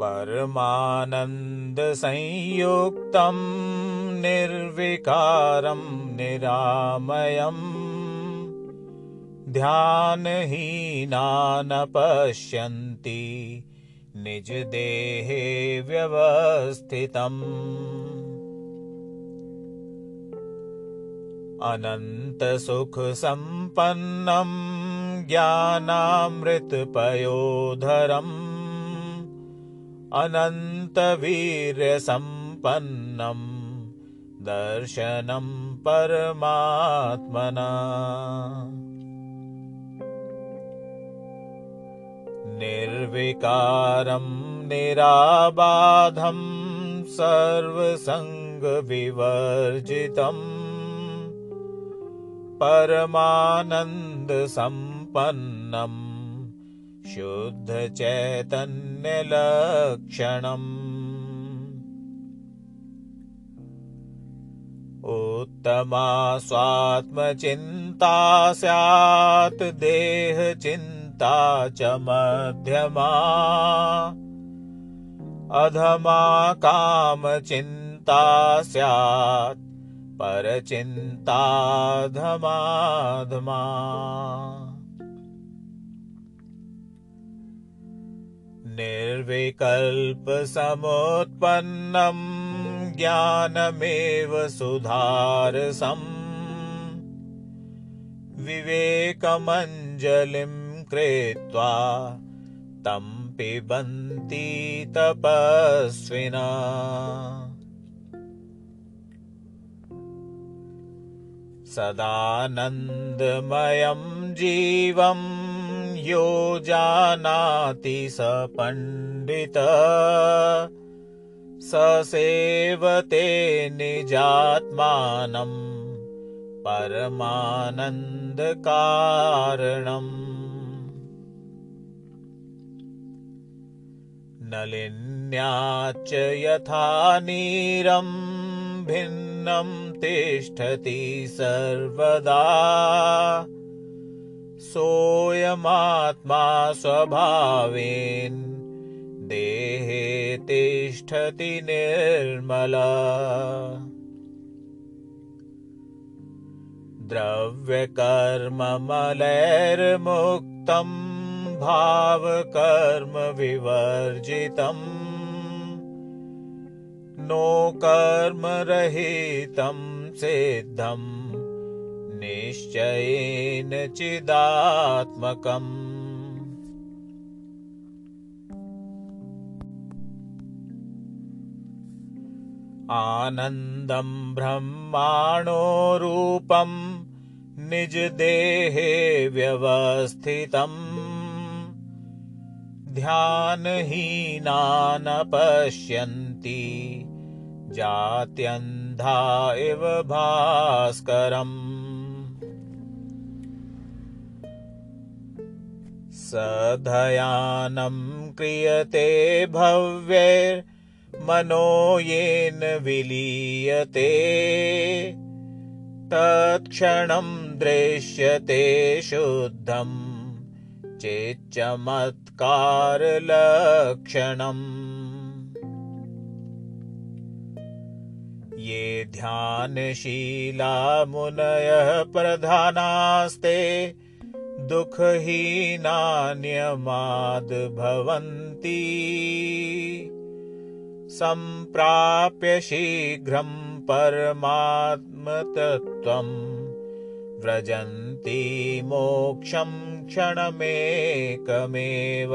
परमानन्दसंयुक्तं निर्विकारं निरामयम् ध्यानहीना न पश्यन्ति निजदेहे व्यवस्थितम्। अनन्तसुखसम्पन्नं ज्ञानामृतपयोधरम् अनन्तवीर्यसम्पन्नं दर्शनं परमात्मना। निर्विकारं निराबाधं सर्वसङ्गविवर्जितम् परमानन्दसम्पन्नम् शुद्धचैतन्यलक्षणम् उत्तमा स्वात्मचिन्ता स्यात् देहचिन्ता च मध्यमा। अधमा कामचिन्ता स्यात् परचिन्ताधमाधमा निर्विकल्पसमुत्पन्नं ज्ञानमेव सुधारसम् विवेकमञ्जलिं कृत्वा तं पिबन्ति तपस्विना। सदानन्दमयं जीवं यो जानाति स पण्डित। स सेवते निजात्मानं परमानन्दकारणम्। नलिन्याच्च यथा नीरम् भिन्नं तिष्ठति सर्वदा सोऽयमात्मा स्वभावेन देहे तिष्ठति निर्मल। द्रव्यकर्ममलैर्मुक्तं भावकर्मविवर्जितम् नो कर्मरहितं सिद्धं निश्चयेन चिदात्मकम्। आनन्दं ब्रह्माणो रूपं निजदेहे व्यवस्थितम्। ध्यानहीना न पश्यन्ति जात्यन्धा इव भास्करम् सधयानं क्रियते भव्यैर्मनो येन विलीयते। तत्क्षणं दृश्यते शुद्धम् चेच्चमत्कारलक्षणम्। ये ध्यानशीला मुनयः प्रधानास्ते भवन्ति। सम्प्राप्य शीघ्रं परमात्मतत्त्वं व्रजन्ति मोक्षं क्षणमेकमेव।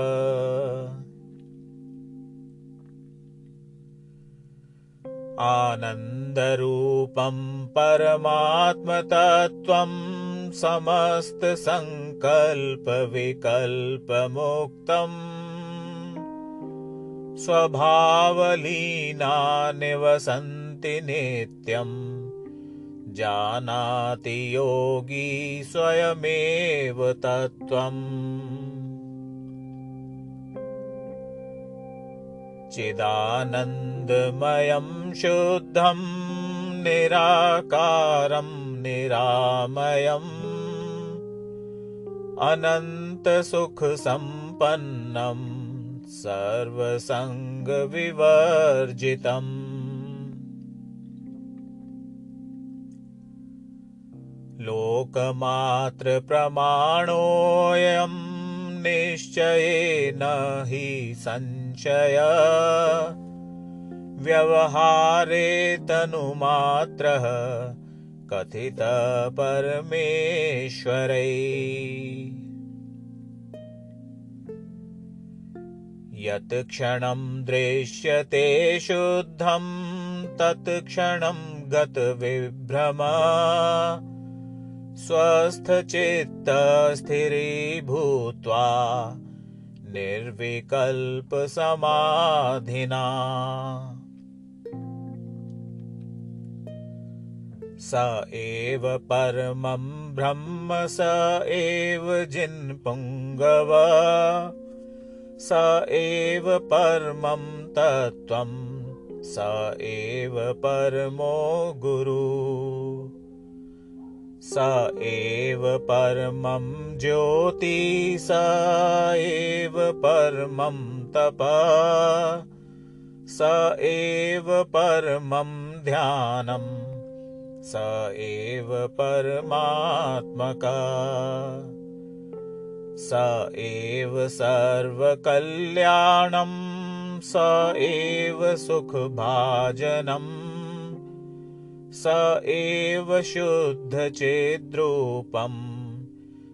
आनन्दरूपं परमात्मतत्त्वं समस्तसङ्कल्पविकल्पमुक्तम्। स्वभावलीना निवसन्ति नित्यम्। जानाति योगी स्वयमेव तत्त्वम्। चिदानन्दमयं शुद्धं निराकारं निरामयम्। अनन्तसुखसम्पन्नं सर्वसङ्गविवर्जितम्। लोकमात्रप्रमाणोऽयं निश्चयेन हि संशय व्यवहारे तनुमात्रः कथितपरमेश्वरै यत् क्षणं दृश्यते शुद्धं तत् क्षणं गतविभ्रम स्वस्थचित्तस्थिरीभूत्वा निर्विकल्पसमाधिना स एव परमं ब्रह्म स एव जिन्पुङ्गव। स एव परमं तत्त्वं स एव परमो गुरु। स एव परमं ज्योति स एव परमं तप। स एव परमं ध्यानम् स एव परमात्मका। स एव सर्वकल्याणं। स एव सुखभाजनम् स एव शुद्धचेद्रूपम्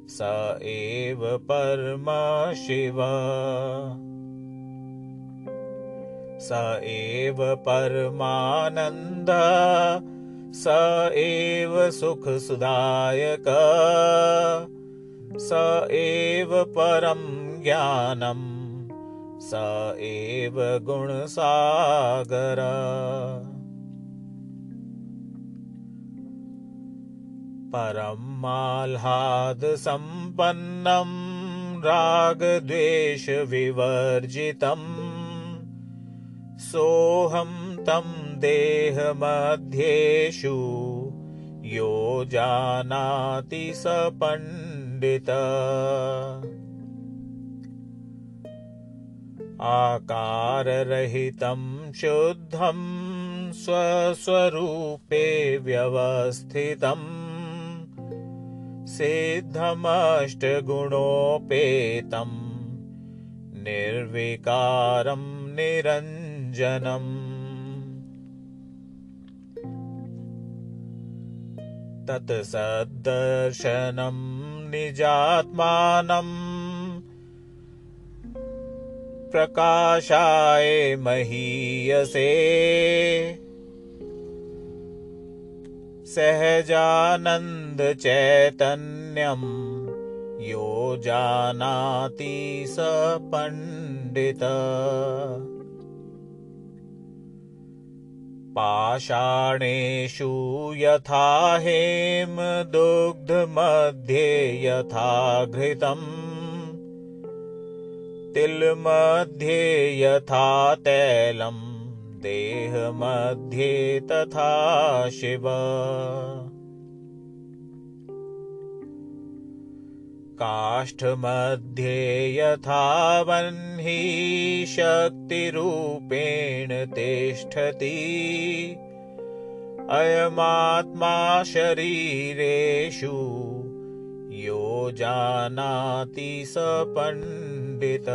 स एव परमशिव। स एव परमानन्द स एव सुखसुदायक। स एव परं ज्ञानम् स एव गुणसागर। परमाह्लादसम्पन्नं रागद्वेषविवर्जितम् सोऽहं तं देहमध्येषु यो जानाति स पण्डित। आकाररहितं शुद्धं स्वस्वरूपे व्यवस्थितम् सिद्धमष्टगुणोपेतम् निर्विकारं निरञ्जनम् तत् सद्दर्शनं निजात्मानम् प्रकाशाय महीयसे। सहजानन्दचैतन्यम् यो जानाति स पण्डित पाषाणेषु यथा हेमदुग्धमध्ये यथा घृतम् तिलमध्ये यथा तैलम् देहमध्ये तथा शिव काष्ठमध्ये यथा वह्नि शक्तिरूपेण तिष्ठति। अयमात्मा शरीरेषु यो जानाति स पण्डित